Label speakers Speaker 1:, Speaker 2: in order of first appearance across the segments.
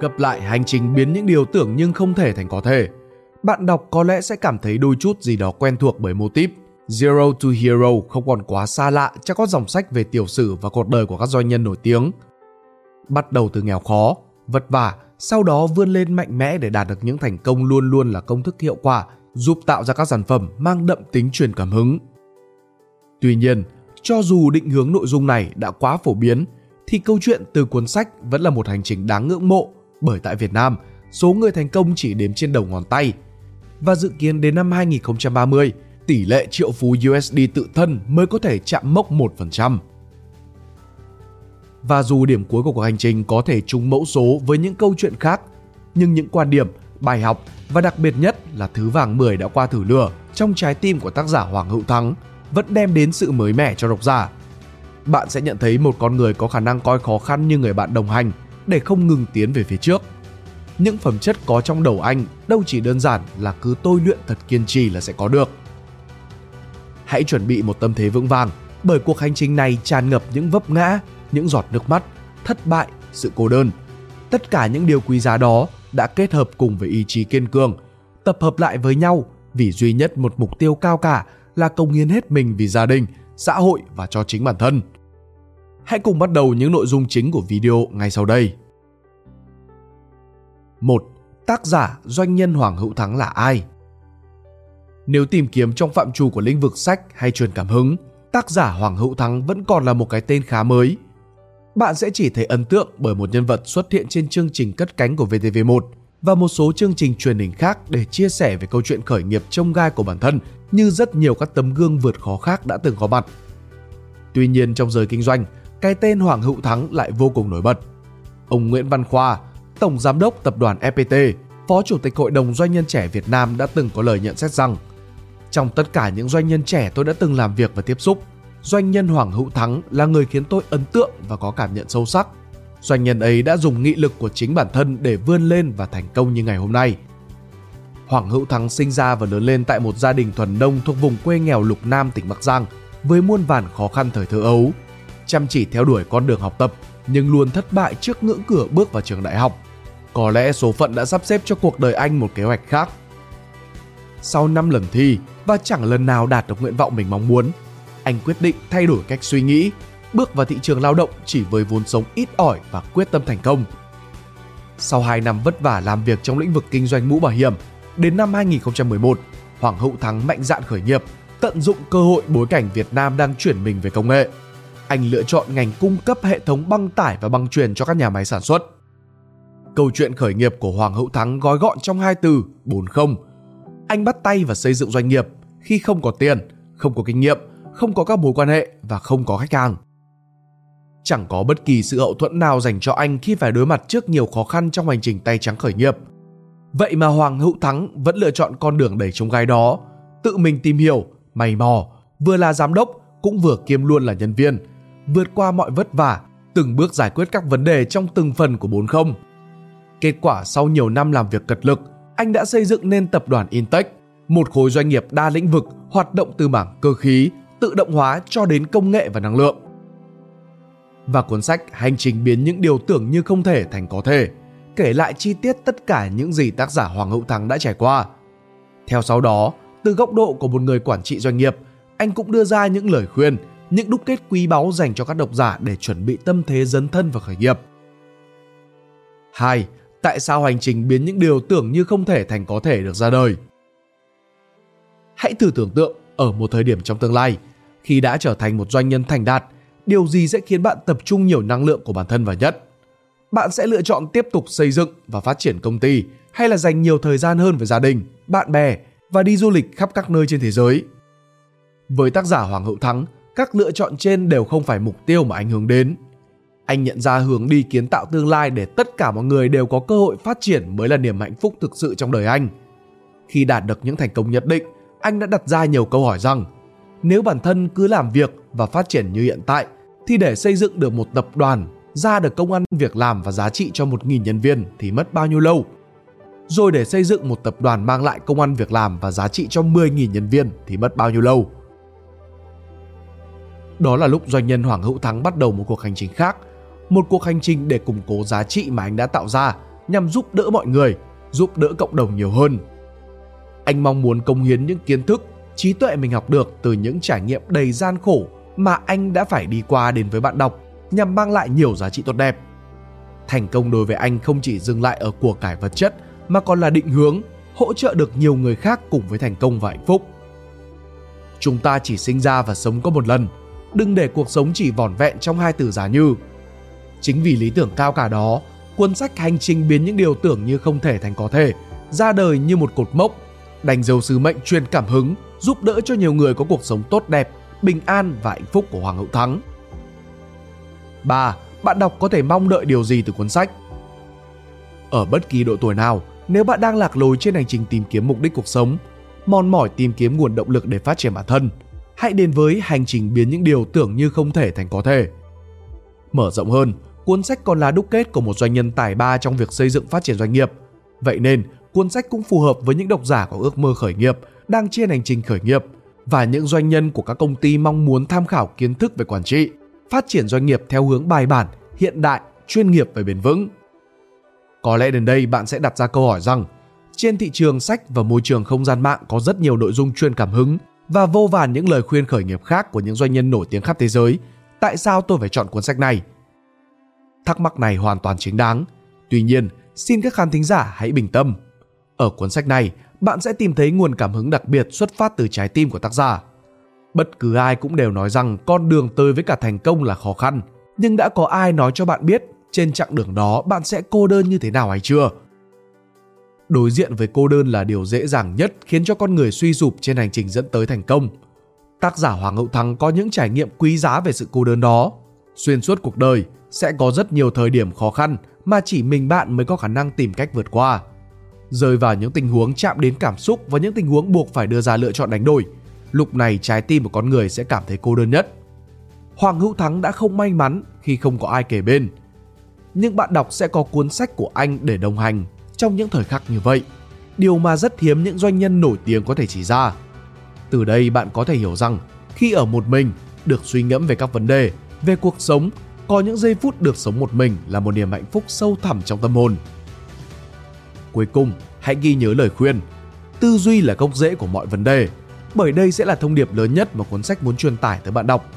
Speaker 1: Gặp lại hành trình biến những điều tưởng nhưng không thể thành có thể. Bạn đọc có lẽ sẽ cảm thấy đôi chút gì đó quen thuộc bởi mô típ. Zero to Hero không còn quá xa lạ cho các dòng sách về tiểu sử và cuộc đời của các doanh nhân nổi tiếng. Bắt đầu từ nghèo khó, vất vả, sau đó vươn lên mạnh mẽ để đạt được những thành công luôn luôn là công thức hiệu quả, giúp tạo ra các sản phẩm mang đậm tính truyền cảm hứng. Tuy nhiên, cho dù định hướng nội dung này đã quá phổ biến, thì câu chuyện từ cuốn sách vẫn là một hành trình đáng ngưỡng mộ bởi tại Việt Nam, số người thành công chỉ đếm trên đầu ngón tay. Và dự kiến đến năm 2030, tỷ lệ triệu phú USD tự thân mới có thể chạm mốc 1%. Và dù điểm cuối của cuộc hành trình có thể trùng mẫu số với những câu chuyện khác, nhưng những quan điểm, bài học và đặc biệt nhất là thứ vàng 10 đã qua thử lửa trong trái tim của tác giả Hoàng Hữu Thắng vẫn đem đến sự mới mẻ cho độc giả. Bạn sẽ nhận thấy một con người có khả năng coi khó khăn như người bạn đồng hành để không ngừng tiến về phía trước. Những phẩm chất có trong đầu anh đâu chỉ đơn giản là cứ tôi luyện thật kiên trì là sẽ có được. Hãy chuẩn bị một tâm thế vững vàng bởi cuộc hành trình này tràn ngập những vấp ngã, những giọt nước mắt, thất bại, sự cô đơn. Tất cả những điều quý giá đó đã kết hợp cùng với ý chí kiên cường, tập hợp lại với nhau vì duy nhất một mục tiêu cao cả là công hiến hết mình vì gia đình, xã hội và cho chính bản thân. Hãy cùng bắt đầu những nội dung chính của video ngay sau đây. 1. Tác giả doanh nhân Hoàng Hữu Thắng là ai? Nếu tìm kiếm trong phạm trù của lĩnh vực sách hay truyền cảm hứng, tác giả Hoàng Hữu Thắng vẫn còn là một cái tên khá mới. Bạn sẽ chỉ thấy ấn tượng bởi một nhân vật xuất hiện trên chương trình cất cánh của VTV1 và một số chương trình truyền hình khác để chia sẻ về câu chuyện khởi nghiệp trông gai của bản thân như rất nhiều các tấm gương vượt khó khác đã từng có mặt. Tuy nhiên trong giới kinh doanh, cái tên Hoàng Hữu Thắng lại vô cùng nổi bật. Ông Nguyễn Văn Khoa, Tổng Giám đốc Tập đoàn FPT, Phó Chủ tịch Hội đồng Doanh nhân trẻ Việt Nam đã từng có lời nhận xét rằng Trong tất cả những doanh nhân trẻ tôi đã từng làm việc và tiếp xúc, doanh nhân Hoàng Hữu Thắng là người khiến tôi ấn tượng và có cảm nhận sâu sắc. Doanh nhân ấy đã dùng nghị lực của chính bản thân để vươn lên và thành công như ngày hôm nay. Hoàng Hữu Thắng sinh ra và lớn lên tại một gia đình thuần nông thuộc vùng quê nghèo lục Nam tỉnh Bắc Giang với muôn vàn khó khăn thời thơ ấu. Chăm chỉ theo đuổi con đường học tập nhưng luôn thất bại trước ngưỡng cửa bước vào trường đại học. Có lẽ số phận đã sắp xếp cho cuộc đời anh một kế hoạch khác. Sau 5 lần thi và chẳng lần nào đạt được nguyện vọng mình mong muốn, anh quyết định thay đổi cách suy nghĩ, bước vào thị trường lao động chỉ với vốn sống ít ỏi và quyết tâm thành công. Sau 2 năm vất vả làm việc trong lĩnh vực kinh doanh mũ bảo hiểm, đến năm 2011, Hoàng Hữu Thắng mạnh dạn khởi nghiệp, tận dụng cơ hội bối cảnh Việt Nam đang chuyển mình về công nghệ. Anh lựa chọn ngành cung cấp hệ thống băng tải và băng truyền cho các nhà máy sản xuất. Câu chuyện khởi nghiệp của Hoàng Hữu Thắng gói gọn trong hai từ 40. Anh bắt tay và xây dựng doanh nghiệp khi không có tiền, không có kinh nghiệm, không có các mối quan hệ và không có khách hàng. Chẳng có bất kỳ sự hậu thuẫn nào dành cho anh khi phải đối mặt trước nhiều khó khăn trong hành trình tay trắng khởi nghiệp. Vậy mà Hoàng Hữu Thắng vẫn lựa chọn con đường đầy trông gai đó, tự mình tìm hiểu, mày mò, vừa là giám đốc cũng vừa kiêm luôn là nhân viên, vượt qua mọi vất vả, từng bước giải quyết các vấn đề trong từng phần của 40. Kết quả sau nhiều năm làm việc cật lực, anh đã xây dựng nên tập đoàn Intech, một khối doanh nghiệp đa lĩnh vực hoạt động từ mảng cơ khí, tự động hóa cho đến công nghệ và năng lượng. Và cuốn sách Hành trình biến những điều tưởng như không thể thành có thể kể lại chi tiết tất cả những gì tác giả Hoàng Hữu Thắng đã trải qua. Theo sau đó, từ góc độ của một người quản trị doanh nghiệp, anh cũng đưa ra những lời khuyên, những đúc kết quý báu dành cho các độc giả để chuẩn bị tâm thế dấn thân vào khởi nghiệp. 2. Tại sao hành trình biến những điều tưởng như không thể thành có thể được ra đời? Hãy thử tưởng tượng ở một thời điểm trong tương lai, khi đã trở thành một doanh nhân thành đạt, điều gì sẽ khiến bạn tập trung nhiều năng lượng của bản thân vào nhất? Bạn sẽ lựa chọn tiếp tục xây dựng và phát triển công ty hay là dành nhiều thời gian hơn với gia đình, bạn bè và đi du lịch khắp các nơi trên thế giới? Với tác giả Hoàng Hữu Thắng, các lựa chọn trên đều không phải mục tiêu mà anh hướng đến. Anh nhận ra hướng đi kiến tạo tương lai để tất cả mọi người đều có cơ hội phát triển mới là niềm hạnh phúc thực sự trong đời anh. Khi đạt được những thành công nhất định, anh đã đặt ra nhiều câu hỏi rằng nếu bản thân cứ làm việc và phát triển như hiện tại thì để xây dựng được một tập đoàn ra được công ăn việc làm và giá trị cho 1.000 nhân viên thì mất bao nhiêu lâu? Rồi để xây dựng một tập đoàn mang lại công ăn việc làm và giá trị cho 10.000 nhân viên thì mất bao nhiêu lâu? Đó là lúc doanh nhân Hoàng Hữu Thắng bắt đầu một cuộc hành trình khác, một cuộc hành trình để củng cố giá trị mà anh đã tạo ra nhằm giúp đỡ mọi người, giúp đỡ cộng đồng nhiều hơn. Anh mong muốn công hiến những kiến thức, trí tuệ mình học được từ những trải nghiệm đầy gian khổ mà anh đã phải đi qua đến với bạn đọc nhằm mang lại nhiều giá trị tốt đẹp. Thành công đối với anh không chỉ dừng lại ở của cải vật chất mà còn là định hướng, hỗ trợ được nhiều người khác cùng với thành công và hạnh phúc. Chúng ta chỉ sinh ra và sống có một lần, đừng để cuộc sống chỉ vỏn vẹn trong hai từ giá như. Chính vì lý tưởng cao cả đó, cuốn sách Hành trình biến những điều tưởng như không thể thành có thể ra đời như một cột mốc, đánh dấu sứ mệnh truyền cảm hứng, giúp đỡ cho nhiều người có cuộc sống tốt đẹp, bình an và hạnh phúc của Hoàng hậu Thắng. 3. Bạn đọc có thể mong đợi điều gì từ cuốn sách? Ở bất kỳ độ tuổi nào, nếu bạn đang lạc lối trên hành trình tìm kiếm mục đích cuộc sống, mòn mỏi tìm kiếm nguồn động lực để phát triển bản thân, hãy đến với hành trình biến những điều tưởng như không thể thành có thể. Mở rộng hơn, cuốn sách còn là đúc kết của một doanh nhân tài ba trong việc xây dựng phát triển doanh nghiệp. Vậy nên, cuốn sách cũng phù hợp với những độc giả có ước mơ khởi nghiệp, đang trên hành trình khởi nghiệp và những doanh nhân của các công ty mong muốn tham khảo kiến thức về quản trị, phát triển doanh nghiệp theo hướng bài bản, hiện đại, chuyên nghiệp và bền vững. Có lẽ đến đây bạn sẽ đặt ra câu hỏi rằng trên thị trường sách và môi trường không gian mạng có rất nhiều nội dung truyền cảm hứng và vô vàn những lời khuyên khởi nghiệp khác của những doanh nhân nổi tiếng khắp thế giới. Tại sao tôi phải chọn cuốn sách này? Thắc mắc này hoàn toàn chính đáng. Tuy nhiên, xin các khán thính giả hãy bình tâm. Ở cuốn sách này, bạn sẽ tìm thấy nguồn cảm hứng đặc biệt xuất phát từ trái tim của tác giả. Bất cứ ai cũng đều nói rằng con đường tới với cả thành công là khó khăn, nhưng đã có ai nói cho bạn biết trên chặng đường đó bạn sẽ cô đơn như thế nào hay chưa? Đối diện với cô đơn là điều dễ dàng nhất khiến cho con người suy sụp trên hành trình dẫn tới thành công. Tác giả Hoàng Hậu Thắng có những trải nghiệm quý giá về sự cô đơn đó. Xuyên suốt cuộc đời sẽ có rất nhiều thời điểm khó khăn mà chỉ mình bạn mới có khả năng tìm cách vượt qua. Rơi vào những tình huống chạm đến cảm xúc và những tình huống buộc phải đưa ra lựa chọn đánh đổi, lúc này trái tim của con người sẽ cảm thấy cô đơn nhất. Hoàng Hữu Thắng đã không may mắn khi không có ai kể bên. Nhưng bạn đọc sẽ có cuốn sách của anh để đồng hành trong những thời khắc như vậy. Điều mà rất hiếm những doanh nhân nổi tiếng có thể chỉ ra. Từ đây bạn có thể hiểu rằng khi ở một mình, được suy ngẫm về các vấn đề, về cuộc sống, có những giây phút được sống một mình là một niềm hạnh phúc sâu thẳm trong tâm hồn. Cuối cùng, hãy ghi nhớ lời khuyên. Tư duy là gốc rễ của mọi vấn đề, bởi đây sẽ là thông điệp lớn nhất mà cuốn sách muốn truyền tải tới bạn đọc.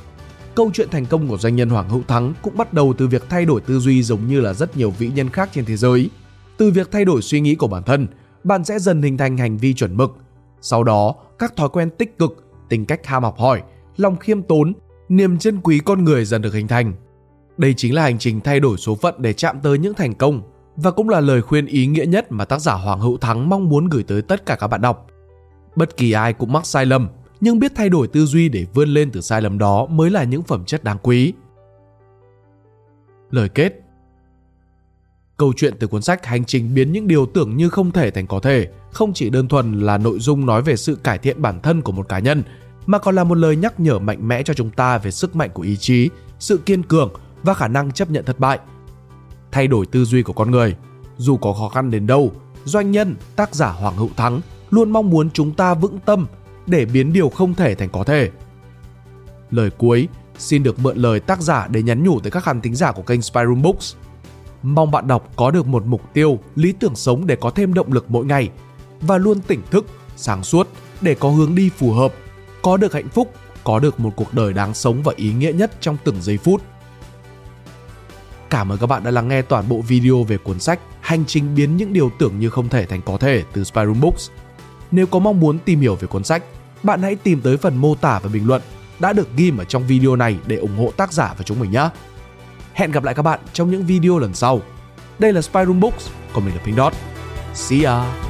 Speaker 1: Câu chuyện thành công của doanh nhân Hoàng Hữu Thắng cũng bắt đầu từ việc thay đổi tư duy giống như là rất nhiều vĩ nhân khác trên thế giới. Từ việc thay đổi suy nghĩ của bản thân, bạn sẽ dần hình thành hành vi chuẩn mực. Sau đó, các thói quen tích cực, tính cách ham học hỏi, lòng khiêm tốn, niềm chân quý con người dần được hình thành. Đây chính là hành trình thay đổi số phận để chạm tới những thành công và cũng là lời khuyên ý nghĩa nhất mà tác giả Hoàng Hữu Thắng mong muốn gửi tới tất cả các bạn đọc. Bất kỳ ai cũng mắc sai lầm, nhưng biết thay đổi tư duy để vươn lên từ sai lầm đó mới là những phẩm chất đáng quý. Lời kết Câu chuyện từ cuốn sách Hành trình biến những điều tưởng như không thể thành có thể không chỉ đơn thuần là nội dung nói về sự cải thiện bản thân của một cá nhân, mà còn là một lời nhắc nhở mạnh mẽ cho chúng ta về sức mạnh của ý chí, sự kiên cường và khả năng chấp nhận thất bại. Thay đổi tư duy của con người, dù có khó khăn đến đâu, doanh nhân, tác giả Hoàng Hữu Thắng luôn mong muốn chúng ta vững tâm để biến điều không thể thành có thể. Lời cuối xin được mượn lời tác giả để nhắn nhủ tới các khán thính giả của kênh Spyroom Books. Mong bạn đọc có được một mục tiêu, lý tưởng sống để có thêm động lực mỗi ngày và luôn tỉnh thức, sáng suốt để có hướng đi phù hợp, có được hạnh phúc, có được một cuộc đời đáng sống và ý nghĩa nhất trong từng giây phút. Cảm ơn các bạn đã lắng nghe toàn bộ video về cuốn sách Hành trình biến những điều tưởng như không thể thành có thể từ Spyroom Books. Nếu có mong muốn tìm hiểu về cuốn sách, bạn hãy tìm tới phần mô tả và bình luận đã được ghi ở trong video này để ủng hộ tác giả và chúng mình nhé. Hẹn gặp lại các bạn trong những video lần sau. Đây là Spyroom Books, còn mình là Pink Dot. See ya!